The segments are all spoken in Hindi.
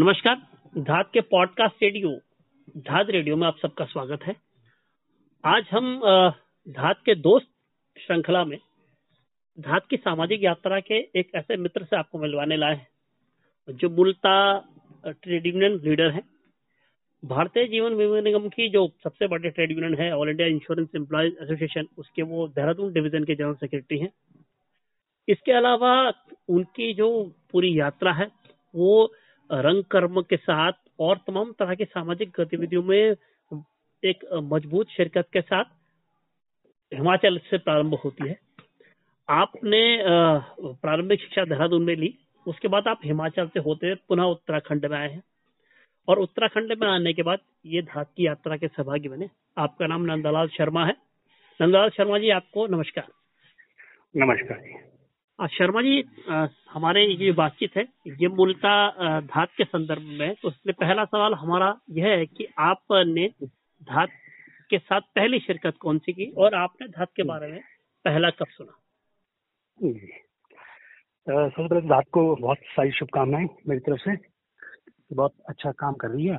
नमस्कार धात के पॉडकास्ट रेडियो धात रेडियो में आप सबका स्वागत है। आज हम धात के दोस्त श्रृंखला में धात की सामाजिक यात्रा के एक ऐसे मित्र से आपको मिलवाने लाए हैं, जो मूलता ट्रेड यूनियन लीडर है। भारतीय जीवन बीमा निगम की जो सबसे बड़े ट्रेड यूनियन है, All India Insurance Employees Association, उसके वो देहरादून डिवीज़न के जनरल सेक्रेटरी हैं। इसके अलावा उनकी जो पूरी यात्रा है, वो रंग कर्म के साथ और तमाम तरह की सामाजिक गतिविधियों में एक मज़बूत शिरकत के साथ हिमाचल से प्रारंभ होती है। आपने प्रारंभिक शिक्षा देहरादून में ली, उसके बाद आप हिमाचल से होते हुए पुनः उत्तराखंड में आए हैं। और उत्तराखंड में आने के बाद ये धात की यात्रा के सहभागी बने। आपका नाम नंदलाल शर्मा है। नंदलाल शर्मा जी, आपको नमस्कार। नमस्कार जी। शर्मा जी हमारे ये बातचीत है ये मूलता धात के संदर्भ में तो इसलिए पहला सवाल हमारा यह है कि आपने धात के साथ पहली शिरकत कौन सी की और आपने धात के बारे में पहला कब सुना? पहले धात को बहुत सारी शुभकामनाएँ मेरी तरफ़ से। बहुत अच्छा काम कर रही है।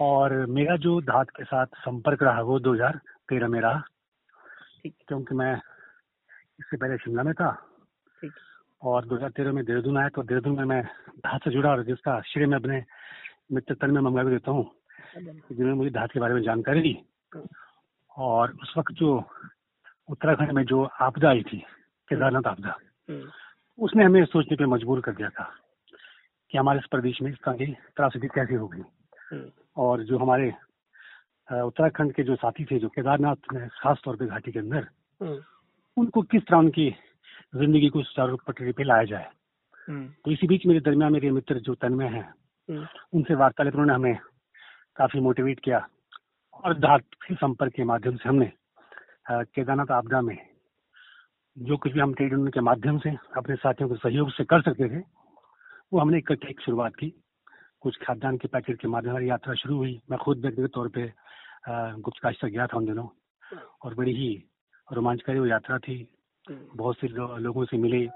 और मेरा जो धात के साथ संपर्क रहा वो 2013 में रहा। क्योंकि मैं इससे पहले शिमला में था। और 2013 में देहरादून आया तो देहरादून में मैं धात से जुड़ा और जिसका श्रेय मैं अपने मित्र तन में मंगा भी देता हूँ जिन्होंने मुझे धात के बारे में जानकारी दी। और उस वक्त जो उत्तराखंड में जो आपदा आई थी केदारनाथ आपदा उसने हमें सोचने पर मजबूर कर दिया था कि हमारे इस प्रदेश में इस तरह की त्रासदी कैसे होगी। और जो हमारे उत्तराखंड के जो साथी थे जो केदारनाथ में खास तौर पे घाटी के अंदर उनको किस तरह उनकी ज़िंदगी को सुचारू पटरी पे लाया जाए। हम्म। तो इसी बीच मेरे दरमियान मेरे मित्र जो तन्मय हैं हम्म। उनसे वार्तालाप उन्होंने हमें काफ़ी मोटिवेट किया और धात संपर्क के माध्यम से हमने केदारनाथ आपदा में जो कुछ भी हम ट्रेड यूनियन के माध्यम से अपने साथियों के सहयोग से कर सकते थे वो हमने इकट्ठे एक शुरुआत की। कुछ खाद्यान्न के पैकेट के माध्यम से यात्रा शुरू हुई। मैं खुद व्यक्तिगत तौर पे गुप्तकाश तक गया था उन दिनों और बड़ी ही रोमांचकारी वो यात्रा थी। बहुत से लोगों से मिले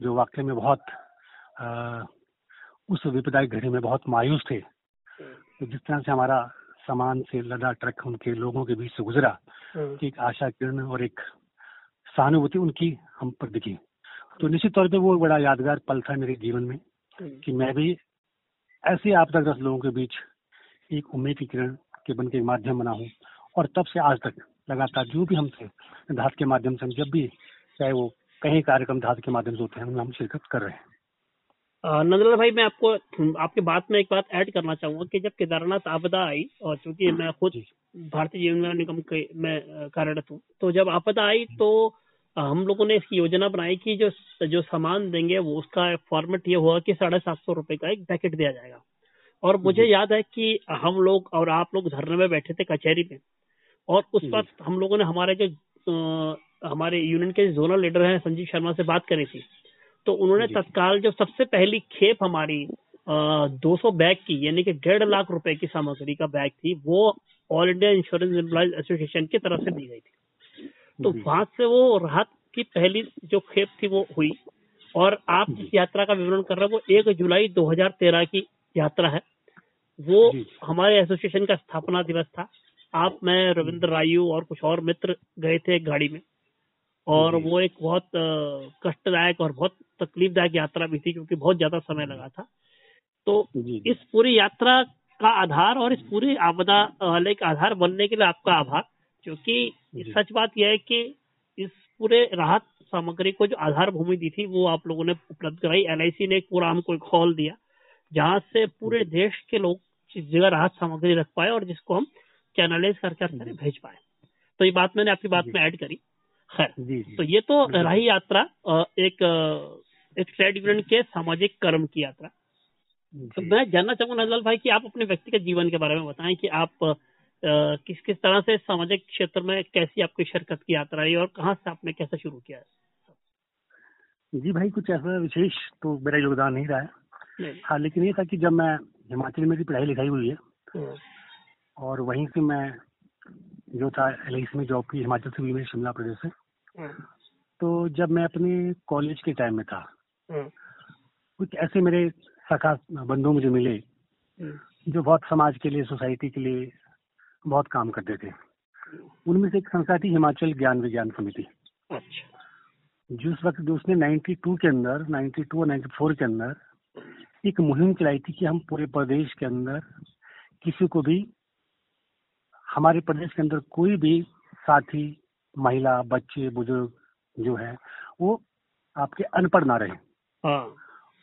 जो वाकई में बहुत आ, उस विपदायक घड़ी में बहुत मायूस थे तो जिस तरह से हमारा सामान से लदा ट्रक उनके लोगों के बीच से गुजरा हम्म। एक आशा किरण और एक सहानुभूति उनकी हम पर दिखी तो निश्चित तौर पे वो बड़ा यादगार पल था मेरे जीवन में हम्म। कि मैं भी ऐसे आपदाग्रस्त लोगों के बीच एक उम्मीद की किरण के बन के माध्यम बना हूँ और तब से आज तक लगातार जो भी हमसे धात के माध्यम से हम जब भी चाहे वो कहीं कार्यक्रम धात के माध्यम से होते हैं हम शिरकत कर रहे हैं। नंदलाल भाई मैं आपको आपके बात में एक बात ऐड करना चाहूँगा कि जब केदारनाथ आपदा आई और चूँकि मैं खुद भारतीय जीवन निगम के मैं कार्यरत हूँ तो जब आपदा आई तो हम लोगों ने इसकी योजना बनाई कि जो जो सामान देंगे वो उसका फॉर्मेट ये हुआ कि साढ़े सात सौ रुपए का एक पैकेट दिया जाएगा। और मुझे याद है कि हम लोग और आप लोग धरने में बैठे थे कचहरी में और उस वक्त हम लोगों ने हमारे जो आ, हमारे यूनियन के जोनल लीडर हैं संजीव शर्मा से बात करी थी। तो उन्होंने तत्काल जो सबसे पहली खेप हमारी दो सौ बैग की यानी कि डेढ़ लाख रुपए की सामग्री का बैग थी वो All India Insurance Employees Association की तरफ़ से दी गई थी। तो वहाँ से वो राहत की पहली जो खेप थी वो हुई। और आप जिस यात्रा का विवरण कर रहे हैं वो एक जुलाई 2013 की यात्रा है। वो हमारे एसोसिएशन का स्थापना दिवस था। आप मैं रविंद्र रायू और कुछ और मित्र गए थे एक गाड़ी में और वो एक बहुत कष्टदायक और बहुत तकलीफदायक यात्रा भी थी क्योंकि बहुत ज़्यादा समय लगा था। तो इस पूरी यात्रा का आधार और इस पूरी आपदा वाले का आधार बनने के लिए आपका आभार क्योंकि सच बात यह है कि इस पूरे राहत सामग्री को जो आधार भूमि दी थी वो आप लोगों ने उपलब्ध कराई। एल ने एक पूरा हमको एक हॉल दिया जहाँ से पूरे देश के लोग इस जगह राहत सामग्री रख पाए और जिसको हम चैनलाइज करके अंदर भेज पाए। तो ये बात मैंने आपकी बात में ऐड करी। खैर तो ये तो रही यात्रा एक एक ट्रेड यूनियन के सामाजिक कर्म की यात्रा। तो मैं जानना चाहूँगा नजलाल भाई कि आप अपने व्यक्तिगत जीवन के बारे में बताएँ कि आप आ, किस किस तरह से सामाजिक क्षेत्र में कैसी आपकी शिरकत की यात्रा रही और कहाँ से आपने कैसे शुरू किया है? जी भाई कुछ ऐसा विशेष तो मेरा योगदान नहीं रहा है। हाँ लेकिन ये था कि जब मैं हिमाचल में पढ़ाई लिखाई हुई है हम्म। और वहीं से मैं जो था एल में जॉब की हिमाचल से भी मैं शिमला प्रदेश से हम्म। तो जब मैं अपने कॉलेज के टाइम में था हम्म। कुछ ऐसे मेरे सखा बंधु मुझे मिले हम्म। जो बहुत समाज के लिए सोसाइटी के लिए बहुत काम करते थे उनमें से एक संस्था थी हिमाचल ज्ञान विज्ञान समिति अच्छा जिस वक्त उसने 92 के अंदर 92 और 94 के अंदर एक मुहिम चलाई थी कि हम पूरे प्रदेश के अंदर किसी को भी हमारे प्रदेश के अंदर कोई भी साथी महिला बच्चे बुज़ुर्ग जो है वो आपके अनपढ़ ना रहे। हाँ।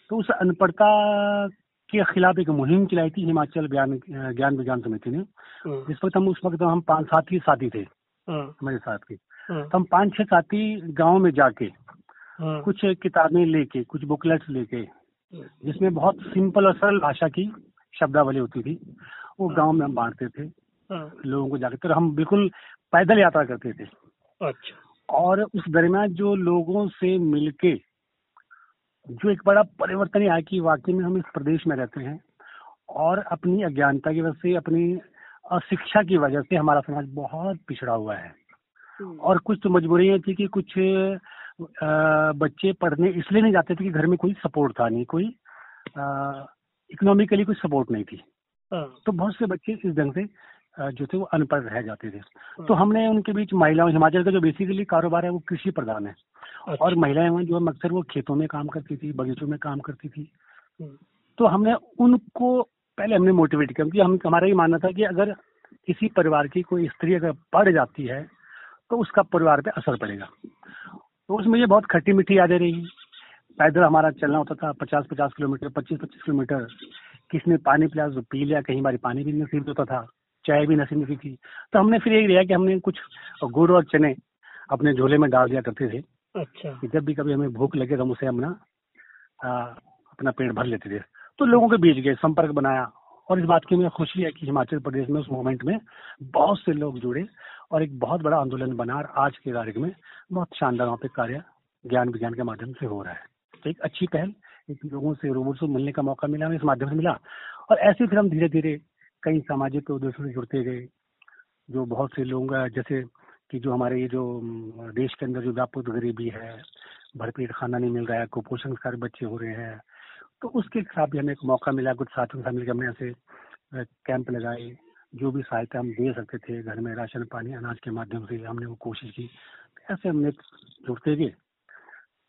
तो उस अनपढ़ता के खिलाफ एक मुहिम चलाई थी हिमाचल ज्ञान ज्ञान विज्ञान समिति ने हाँ, जिस वक्त हम उस वक्त हम पाँच सात ही साथी थे हाँ, हमारे साथ के तो हम पाँच छह साथी गाँव में जाके कुछ किताबें लेके कुछ बुकलेट्स लेके जिसमें बहुत सिंपल और सरल भाषा की शब्दावली होती थी वो गाँव में हम बांटते थे। लोगों को जाके तो हम बिल्कुल पैदल यात्रा करते थे। अच्छा। और उस दरमियान जो लोगों से मिलके जो एक बड़ा परिवर्तन आया कि वाकई में हम इस प्रदेश में रहते हैं और अपनी अज्ञानता की वजह से अपनी अशिक्षा की वजह से हमारा समाज बहुत पिछड़ा हुआ है। हम्म, और कुछ तो मजबूरियाँ थी कि कुछ बच्चे पढ़ने इसलिए नहीं जाते थे कि घर में कोई सपोर्ट था नहीं कोई इकोनॉमिकली कोई सपोर्ट नहीं थी। हाँ, तो बहुत से बच्चे इस ढंग से जो थे वो अनपढ़ रह जाते थे। हाँ, तो हमने उनके बीच महिलाओं हिमाचल का जो बेसिकली कारोबार है वो कृषि प्रधान है। अच्छा, और महिलाएँ वहाँ जो है अक्सर वो खेतों में काम करती थी बगीचों में काम करती थी। हम्म, तो हमने उनको पहले हमने मोटिवेट किया क्योंकि हम हमारा ये मानना था कि अगर किसी परिवार की कोई स्त्री अगर पढ़ जाती है तो उसका परिवार पे असर पड़ेगा। तो उसमें ये बहुत खट्टी मीठी यादें रही। पैदल हमारा चलना होता था पचास पचास किलोमीटर पच्चीस पच्चीस किलोमीटर। किसने पानी पिला तो पी लिया कहीं बार पानी भी नसीब होता था। चाय भी नसीब नहीं थी। तो हमने फिर यही लिया कि हमने कुछ गुड़ और चने अपने झोले में डाल दिया करते थे। अच्छा। कि जब भी कभी हमें भूख लगे तो हम उसे अपना अपना पेट भर लेते थे। तो लोगों के बीच गए संपर्क बनाया और इस बात की मुझे खुशी है कि हिमाचल प्रदेश में उस मूवमेंट में बहुत से लोग जुड़े और एक बहुत बड़ा आंदोलन बना और आज की तारीख में बहुत शानदार वहाँ पे कार्य ज्ञान विज्ञान के माध्यम से हो रहा है। तो एक अच्छी पहल एक लोगों से रूबरू से मिलने का मौका मिला हमें इस माध्यम से मिला और ऐसे फिर हम धीरे धीरे कई सामाजिक उद्देश्यों से जुड़ते गए जो बहुत से लोग जैसे कि जो हमारे ये जो देश के अंदर जो व्यापक गरीबी है भरपेट खाना नहीं मिल रहा है कुपोषण शिकार बच्चे हो रहे हैं तो उसके खिलाफ भी हमें एक मौका मिला कुछ साथियों के साथ मिलकर हमने ऐसे कैंप लगाए जो भी सहायता हम दे सकते थे घर में राशन पानी अनाज के माध्यम से हमने वो कोशिश की ऐसे हमने जुड़ते गए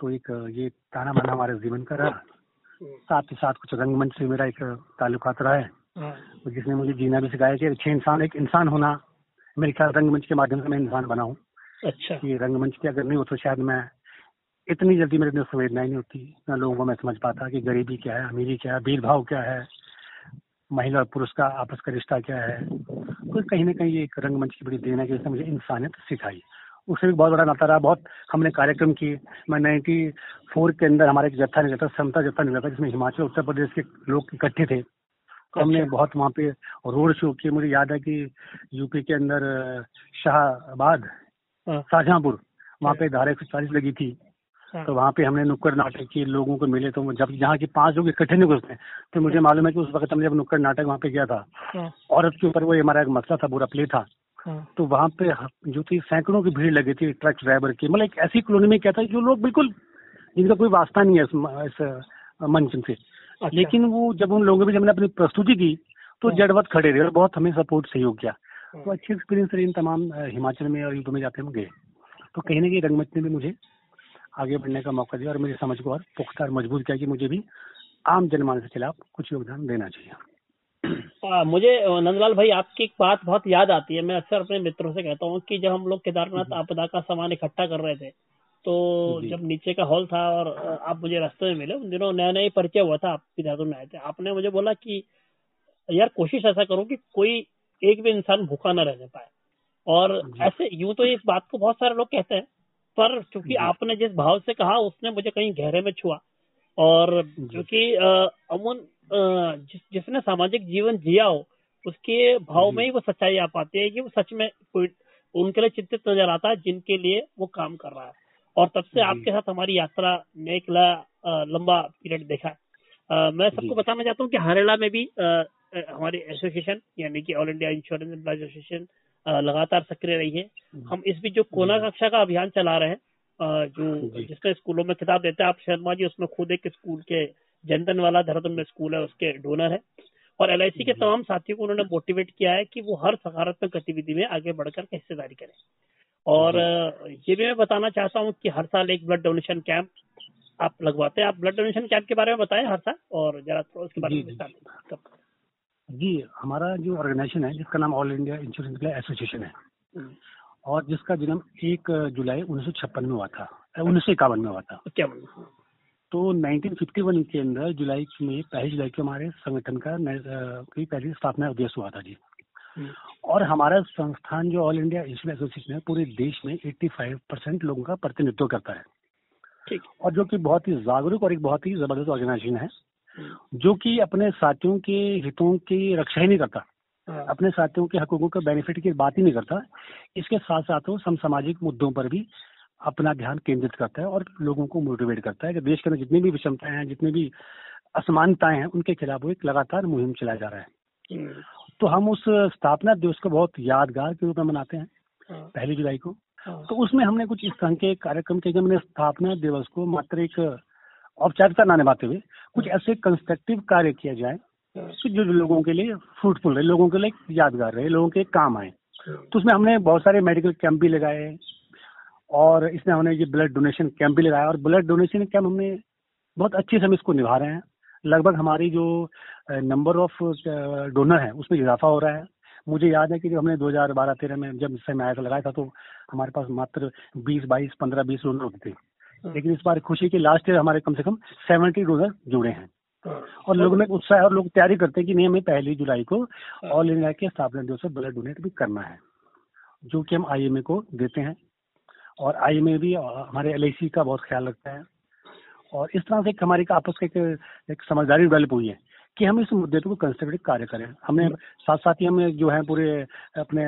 तो एक ये ताना बाना हमारे जीवन का रहा। हम्म, साथ ही साथ कुछ रंगमंच से मेरा एक ताल्लुकात रहा है। तो जिसने मुझे जीना भी सिखाया कि अच्छे इंसान एक इंसान होना मेरे ख्याल रंगमंच के माध्यम से मैं इंसान बना हूँ। अच्छा। कि रंगमंच पे अगर नहीं हो तो शायद मैं इतनी जल्दी मेरे अंदर संवेदनाएँ नहीं होती ना लोगों को मैं समझ पाता कि गरीबी क्या है अमीरी क्या है भेदभाव क्या है महिला और पुरुष का आपस का रिश्ता क्या है। तो कहीं ना कहीं ये एक रंगमंच की बड़ी देन है कि इसने मुझे इंसानियत सिखाई। उससे भी बहुत बड़ा नाता रहा। बहुत हमने कार्यक्रम किए। मैं नाइन्टी फोर के अंदर हमारा एक जत्था निकला था समता जत्था निकला था जिसमें हिमाचल उत्तर प्रदेश के लोग इकट्ठे थे। तो हमने। बहुत वहाँ पे रोड शो किए। मुझे याद है कि यूपी के अंदर शाहबाद हाँ, शाहजहाँपुर वहाँ पे धारा एक सौ चालीस लगी थी। हाँ, तो वहाँ पे हमने नुक्कड़ नाटक किए लोगों को मिले तो जब जहाँ के पाँच लोग इकट्ठे नहीं घुसते तो मुझे मालूम है कि उस वक्त हमने जब नुक्कड़ नाटक वहाँ पे किया था हाँ, औरत के ऊपर वो हमारा एक मसला था बुरा प्ले था। हाँ, तो वहाँ पे जो थी सैकड़ों की भीड़ लगी थी ट्रक ड्राइवर की। मतलब एक ऐसी कॉलोनी में क्या था जो लोग बिल्कुल जिनका कोई वास्ता नहीं है इस, इस मंच से। अच्छा, लेकिन वो जब उन लोगों ने जब मैंने अपनी प्रस्तुति की तो हाँ। जड़वत खड़े रहे और बहुत हमें सपोर्ट सहयोग किया। हाँ, तो अच्छे एक्सपीरियंस रहे इन तमाम हिमाचल में और यूपी में जाते हम गए। तो कहीं ना कहीं रंगमंच ने भी मुझे आगे बढ़ने का मौका दिया और मेरी समझ को और पुख्ता और मज़बूत किया कि मुझे भी आम जनमानस के खिलाफ कुछ योगदान देना चाहिए। आ, मुझे नंदलाल भाई आपकी एक बात बहुत याद आती है। मैं अक्सर अपने मित्रों से कहता हूँ कि जब हम लोग केदारनाथ आपदा का सामान इकट्ठा कर रहे थे तो जब नीचे का हॉल था और आप मुझे रास्ते में मिले उन दिनों नया नया परिचय हुआ था आप देहरादून में आए थे। आपने मुझे बोला कि यार कोशिश ऐसा करो कि कोई एक भी इंसान भूखा न रहने पाए। और ऐसे यूँ तो इस बात को बहुत सारे लोग कहते हैं पर चूँकि आपने जिस भाव से कहा उसने मुझे कहीं गहरे में छुआ। और। क्योंकि अमून जिस, जिसने सामाजिक जीवन जिया हो उसके भाव में ही वो सच्चाई आ पाती है कि वो सच में कोई उनके लिए चिंतित नज़र आता है जिनके लिए वो काम कर रहा है। और तब से आपके साथ हमारी यात्रा ने एक लंबा पीरियड देखा। है मैं सबको बताना चाहता हूँ कि हरियाणा में भी हमारी एसोसिएशन यानी कि All India Insurance Employee Association लगातार सक्रिय रही है। हम इस बीच जो कोना कक्षा का अभियान चला रहे हैं जो। जिसमें स्कूलों में किताब देते हैं आप शर्मा जी उसमें खुद एक स्कूल के जनधन वाला देहरादून में स्कूल है उसके डोनर है। और एलआईसी के तमाम साथियों को उन्होंने मोटिवेट किया है कि वो हर सकारात्मक गतिविधि में आगे बढ़कर के हिस्सेदारी करें। और ये भी मैं बताना चाहता हूँ कि हर साल एक ब्लड डोनेशन कैंप आप लगवाते हैं। आप ब्लड डोनेशन कैंप के बारे में बताएँ हर साल और जरा थोड़ा उसके बारे में जी। हमारा जो ऑर्गेनाइजेशन है जिसका नाम ऑल इंडिया इंश्योरेंस एसोसिएशन है हम्म। और जिसका जन्म एक जुलाई उन्नीस सौ छप्पन में हुआ था उन्नीस सौ इक्यावन में हुआ था। तो 1951 के अंदर जुलाई में पहली जुलाई को हमारे संगठन का पहली स्थापना उद्देश्य हुआ था जी। और हमारा संस्थान जो ऑल इंडिया इंश्योरेंस एसोसिएशन है पूरे देश में 85 परसेंट लोगों का प्रतिनिधित्व करता है ठीक और जो कि बहुत ही जागरूक और एक बहुत ही ज़बरदस्त ऑर्गेनाइजेशन है हम्म। जो कि अपने साथियों के हितों की रक्षा ही नहीं करता हाँ। अपने साथियों के हकूकों के बेनिफिट की बात ही नहीं करता इसके साथ साथ वो सम सामाजिक मुद्दों पर भी अपना ध्यान केंद्रित करता है और लोगों को मोटिवेट करता है कि देश के अंदर जितनी भी विषमताएँ हैं जितनी भी असमानताएँ हैं उनके खिलाफ वो एक लगातार मुहिम चलाया जा रहा है हम्म। तो हम उस स्थापना दिवस को बहुत यादगार के रूप में मनाते हैं हाँ। पहली जुलाई को। हाँ। तो उसमें हमने कुछ इस तरह के कार्यक्रम के हमने स्थापना दिवस को मात्र एक औपचारिकता ना निभाते हुए कुछ ऐसे कंस्ट्रक्टिव कार्य किया जाए जो लोगों के लिए फ्रूटफुल रहे लोगों के लिए यादगार रहे लोगों के काम आए। तो उसमें हमने बहुत सारे मेडिकल कैंप भी लगाए और इसमें हमने ये ब्लड डोनेशन कैंप भी लगाया और ब्लड डोनेशन कैंप हमने बहुत अच्छे से हम इसको निभा रहे हैं। लगभग हमारी जो नंबर ऑफ़ डोनर है उसमें इजाफा हो रहा है मुझे याद है कि जब हमने 2012-13 में जब इससे मैं आया था लगाया था तो हमारे पास मात्र 20 22 15 20 डोनर होते थे हाँ। लेकिन इस बार खुशी की लास्ट ईयर हमारे कम से कम 70 डोनर जुड़े हैं हाँ। और लोगों में उत्साह और लोग तैयारी करते हैं कि नहीं हमें पहली जुलाई को ऑल हाँ। इंडिया के स्थापना दिवस पर ब्लड डोनेट भी करना है जो कि हम आईएमए को देते हैं और आईएमए भी हमारे एल का बहुत ख्याल रखता है और इस तरह से एक हमारी आपस का एक, एक समझदारी डेवलप हुई है कि हम इस मुद्दे को कंस्ट्रक्टिव कार्य करें। हमने साथ साथ ही हमें जो है पूरे अपने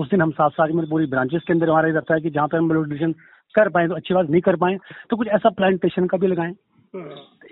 उस दिन हम साथ साथ में पूरी ब्रांचेस के अंदर हमारा ये रहता है कि जहाँ पे हम ब्लड डोनेशन कर पाए तो अच्छी बात नहीं कर पाए तो कुछ ऐसा प्लांटेशन का भी लगाएँ।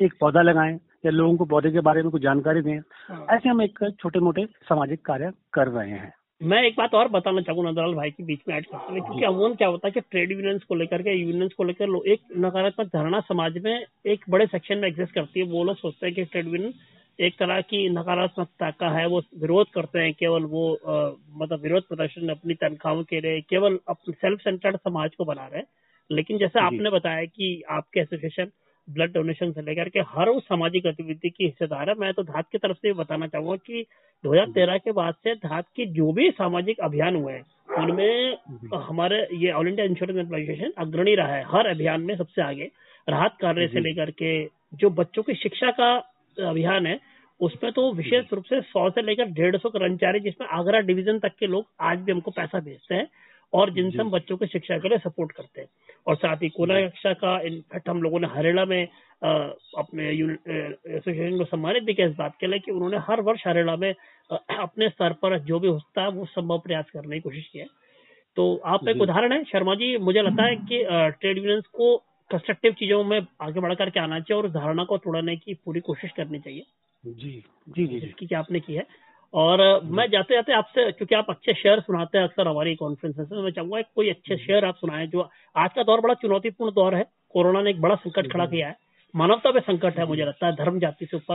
एक पौधा लगाएँ या लोगों को पौधे के बारे में कुछ जानकारी दें। हाँ। ऐसे हम एक छोटे मोटे सामाजिक कार्य कर रहे हैं। मैं एक बात और बताना चाहूँगा नंदलाल भाई के बीच में ऐड करते हुए क्योंकि अमूमन क्या होता है कि ट्रेड यूनियंस को लेकर के यूनियंस को लेकर एक नकारात्मक धारणा समाज में एक बड़े सेक्शन में एग्जिस्ट करती है। वो लोग सोचते हैं कि ट्रेड यूनियन एक तरह की नकारात्मकता का है वो विरोध करते हैं केवल वो आ, मतलब विरोध प्रदर्शन अपनी तनख्वाहों के लिए केवल अपने सेल्फ सेंटर्ड समाज को बना रहे हैं। लेकिन जैसे आपने बताया कि आपके एसोसिएशन ब्लड डोनेशन से लेकर के हर उस सामाजिक गतिविधि की हिस्सेदार है। मैं तो धात की तरफ़ से बताना चाहूँगा कि 2013 के बाद से धात के जो भी सामाजिक अभियान हुए हैं उनमें हमारे ये ऑल इंडिया इंश्योरेंस एम्प्लॉइजेशन अग्रणी रहा है हर अभियान में सबसे आगे। राहत कार्य से लेकर के जो बच्चों की शिक्षा का अभियान है उसमें तो विशेष रूप से सौ से लेकर डेढ़ सौ कर्मचारी जिसमें आगरा डिवीज़न तक के लोग आज भी हमको पैसा भेजते हैं। और जिनसे हम बच्चों की शिक्षा के लिए सपोर्ट करते हैं। और साथ ही कोना शिक्षा का इनफैक्ट हम लोगों ने हरियाणा में आ, अपने एसोसिएशन को सम्मानित भी किया इस बात के लिए कि उन्होंने हर वर्ष हरेला में आ, अपने स्तर पर जो भी होता है वो संभव प्रयास करने की कोशिश की है। तो आप एक उदाहरण है शर्मा जी मुझे लगता है कि ट्रेड यूनियंस को कंस्ट्रक्टिव चीज़ों में आगे बढ़ करके आना चाहिए और उस धारणा को तोड़ने की पूरी कोशिश करनी चाहिए। जी। जी जी जिसकी क्या आपने की है। और मैं जाते जाते आपसे क्योंकि आप अच्छे शेयर सुनाते हैं अक्सर हमारी कॉन्फ्रेंस में मैं चाहूँगा कोई अच्छे शेयर आप सुनाए जो आज का दौर बड़ा चुनौतीपूर्ण दौर है। कोरोना ने एक बड़ा संकट खड़ा किया है। मानवता पे संकट है मुझे लगता है धर्म जाति से ऊपर।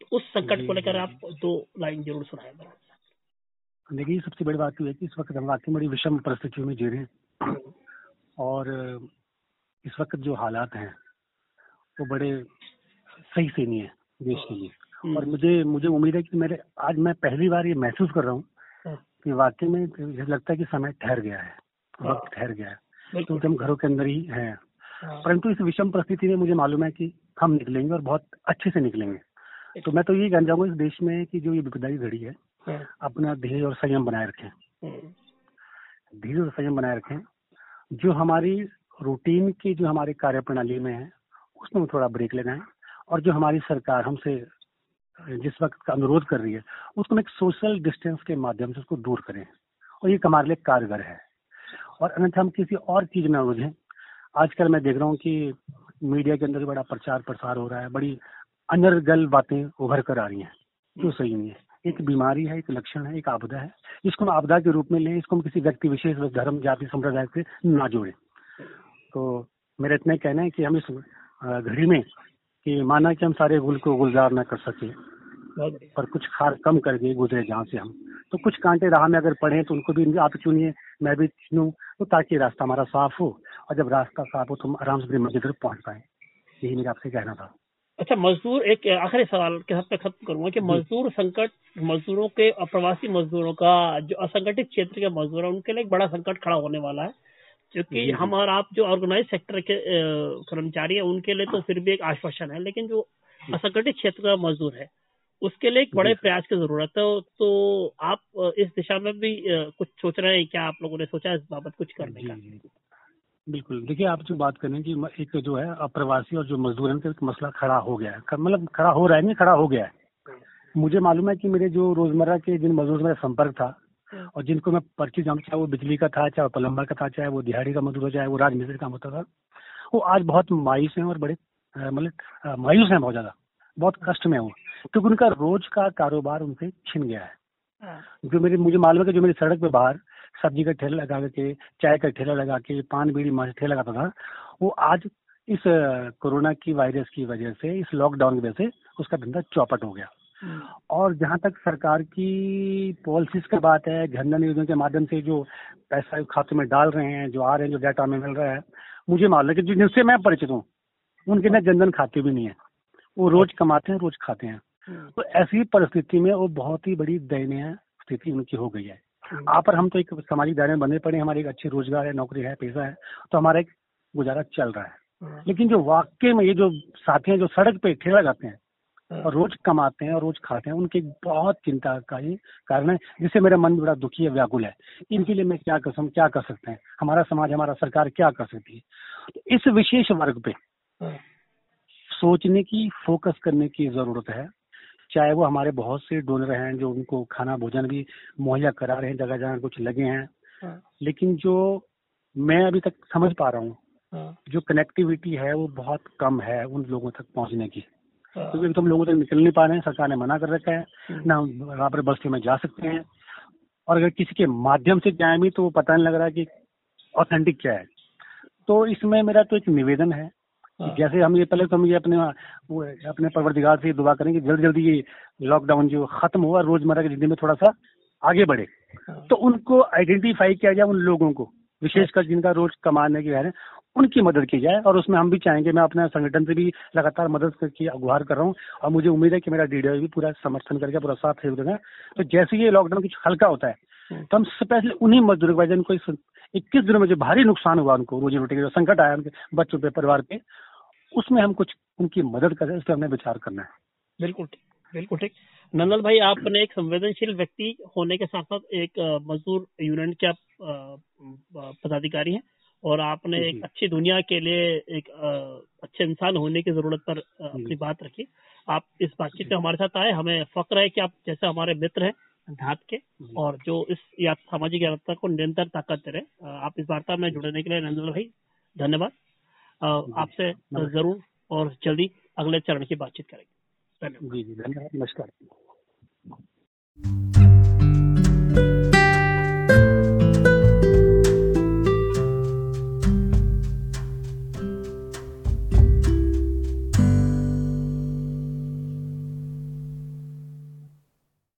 तो उस संकट को लेकर आप दो लाइन ज़रूर सुनाए देखिए सबसे बड़ी बात यह है कि इस वक्त हम वाकई बड़ी विषम परिस्थितियों में जी रहे हैं। और इस वक्त जो हालात हैं वो बड़े सही से नहीं है देश के लिए। हम्म। और मुझे मुझे उम्मीद है कि मेरे आज मैं पहली बार ये महसूस कर रहा हूँ हाँ। कि वाकई में मुझे लगता है कि समय ठहर गया है हाँ। वक्त ठहर गया है। क्योंकि हम घरों के अंदर ही हैं। हाँ। परंतु इस विषम परिस्थिति में मुझे मालूम है कि हम निकलेंगे और बहुत अच्छे से निकलेंगे। तो मैं तो यही कहना चाहूँगा इस देश में कि जो ये विपदाई घड़ी है अपना धीरे और संयम बनाए रखें। धीरे और संयम बनाए रखें। जो हमारी रूटीन की जो हमारी कार्य प्रणाली में है उसमें थोड़ा ब्रेक लेना है और जो हमारी सरकार हमसे जिस वक्त का अनुरोध कर रही है उसको एक सोशल डिस्टेंस के माध्यम से उसको दूर करें। और ये हमारे लिए कारगर है। और अन्यथा हम किसी और चीज़ में उलझें। आजकल मैं देख रहा हूँ कि मीडिया के अंदर बड़ा प्रचार प्रसार हो रहा है बड़ी अनर्गल बातें उभर कर आ रही हैं। जो सही नहीं है? एक बीमारी है एक लक्षण है एक आपदा है इसको हम आपदा के रूप में लें इसको हम किसी व्यक्ति विशेष धर्म जाति संप्रदाय से ना जोड़ें। तो मेरा इतना कहना है कि हम इस घड़ी में कि माना कि हम सारे गुल को गुलजार न कर सके पर कुछ खार कम कर गए गुजरे जहाँ से हम। तो कुछ कांटे राह में अगर पड़े तो उनको भी आप चुनिए मैं भी चुनूँ तो ताकि रास्ता हमारा साफ़ हो और जब रास्ता साफ़ हो तो हम आराम से अपनी मंजिल तक पहुँच पाए। यही मेरा आपसे कहना था। अच्छा मजदूर एक आखिरी सवाल के साथ खत्म करूँगा कि मजदूर संकट मजदूरों के अप्रवासी मजदूरों का जो असंगठित क्षेत्र के मजदूर है उनके लिए एक बड़ा संकट खड़ा होने वाला है। क्योंकि हम और आप जो ऑर्गेनाइज सेक्टर के कर्मचारी है उनके लिए तो फिर भी एक आश्वासन है लेकिन जो असंगठित क्षेत्र का मजदूर है उसके लिए एक बड़े प्रयास की ज़रूरत है। तो आप इस दिशा में भी कुछ सोच रहे हैं? क्या आप लोगों ने सोचा इस बाबत कुछ करने का? बिल्कुल। देखिए आप जो बात करें कि एक जो है अप्रवासी और जो मजदूर है उनका मसला खड़ा हो गया है। मतलब खड़ा हो रहा है नहीं खड़ा हो गया है। मुझे मालूम है कि मेरे जो रोज़मर्रा के जिन मजदूर मेरा संपर्क था और जिनको मैं पर्ची जानू चाहे वो बिजली का था चाहे प्लम्बर का था चाहे वो दिहाड़ी का मजदूर हो चाहे वो राजमिस्त्री काम होता था वो आज बहुत मायूस हैं और बड़े मतलब मायूस हैं बहुत ज़्यादा बहुत कष्ट में हूँ क्योंकि उनका रोज का कारोबार उनसे छिन गया है हाँ। जो मेरे मुझे मालूम है कि जो मेरी सड़क पे बाहर सब्ज़ी का ठेला लगा के चाय का ठेला लगा के पान बीड़ी माछ ठेला लगाता था वो आज इस कोरोना की वायरस की वजह से इस लॉकडाउन की वजह से उसका धंधा चौपट हो गया। और जहाँ तक सरकार की पॉलिसीज़ का बात है जनधन योजना के माध्यम से जो पैसा खाते में डाल रहे हैं जो आ रहे हैं जो डाटा में मिल रहा है मुझे मालूम है कि जिनसे मैं परिचित हूँ उनके ना जनधन खाते भी नहीं है वो रोज कमाते हैं रोज खाते हैं हम्म। तो ऐसी परिस्थिति में वो बहुत ही बड़ी दयनीय स्थिति उनकी हो गई है हम्म। आप पर हम तो एक सामाजिक दायरे में बने पड़े हमारे एक अच्छे रोज़गार है नौकरी है पैसा है तो हमारा एक गुजारा चल रहा है हम्म। लेकिन जो वाक्य में ये जो साथी हैं जो सड़क पे ठेला लगाते हैं और रोज कमाते हैं और रोज खाते हैं उनकी बहुत चिंता का ही कारण है जिससे मेरा मन बड़ा दुखी है व्याकुल है। इनके लिए मैं क्या कर क्या कर सकते हैं? हमारा समाज हमारा सरकार क्या कर सकती है? तो इस विशेष वर्ग पे सोचने की फोकस करने की ज़रूरत है। चाहे वो हमारे बहुत से डोनर हैं जो उनको खाना भोजन भी मुहैया करा रहे हैं जगह जगह कुछ लगे हैं। हाँ। लेकिन जो मैं अभी तक समझ पा रहा हूँ हाँ। जो कनेक्टिविटी है वो बहुत कम है उन लोगों तक पहुँचने की। हाँ। क्योंकि तुम लोगों तक निकल नहीं पा रहे हैं सरकार ने मना कर रखा है हम्म। ना बराबर बस्ती में जा सकते हैं और अगर किसी के माध्यम से जाए भी तो वो पता नहीं लग रहा है कि ऑथेंटिक क्या है तो इसमें मेरा तो एक निवेदन है हाँ। जैसे हम ये पहले तो हम ये अपने अपने परवरदिगार से दुआ करें कि जल्दी जल्दी ये लॉकडाउन जो खत्म हुआ रोज़मर्रा की ज़िंदगी में थोड़ा सा आगे बढ़े हाँ। तो उनको आइडेंटिफाई किया जाए उन लोगों को विशेषकर जिनका रोज कमाने की है उनकी मदद की जाए और उसमें हम भी चाहेंगे मैं अपने संगठन से भी लगातार मदद की गुहार कर रहा हूँ और मुझे उम्मीद है कि मेरा डीडीओ भी पूरा समर्थन करके पूरा साथ सहयोग देगा। तो जैसे ये लॉकडाउन कुछ हल्का होता है हाँ। तो हम स्पेशली उन्हीं मजदूरों को जिनको इक्कीस दिनों में जो भारी नुकसान हुआ उनको रोजी रोटी का जो संकट आया उनके बच्चों पे परिवार पे उसमें हम कुछ उनकी मदद करें इस पर हमें विचार करना है। बिल्कुल ठीक बिल्कुल ठीक। नंदल भाई आपने एक संवेदनशील व्यक्ति होने के साथ साथ एक मजदूर यूनियन के पदाधिकारी हैं। और आपने एक अच्छी दुनिया के लिए एक अच्छे इंसान होने की ज़रूरत पर अपनी बात रखी। आप इस बातचीत में हमारे साथ आए। हमें फक्र है कि आप जैसे हमारे मित्र हैं धात के और जो इस या सामाजिक यात्रा को निरंतर ताकत दे रहे आप इस वार्ता में जुड़ने के लिए नंदल भाई धन्यवाद। आपसे ज़रूर और जल्दी अगले चरण की बातचीत करेंगे। जी जी धन्यवाद। नमस्कार।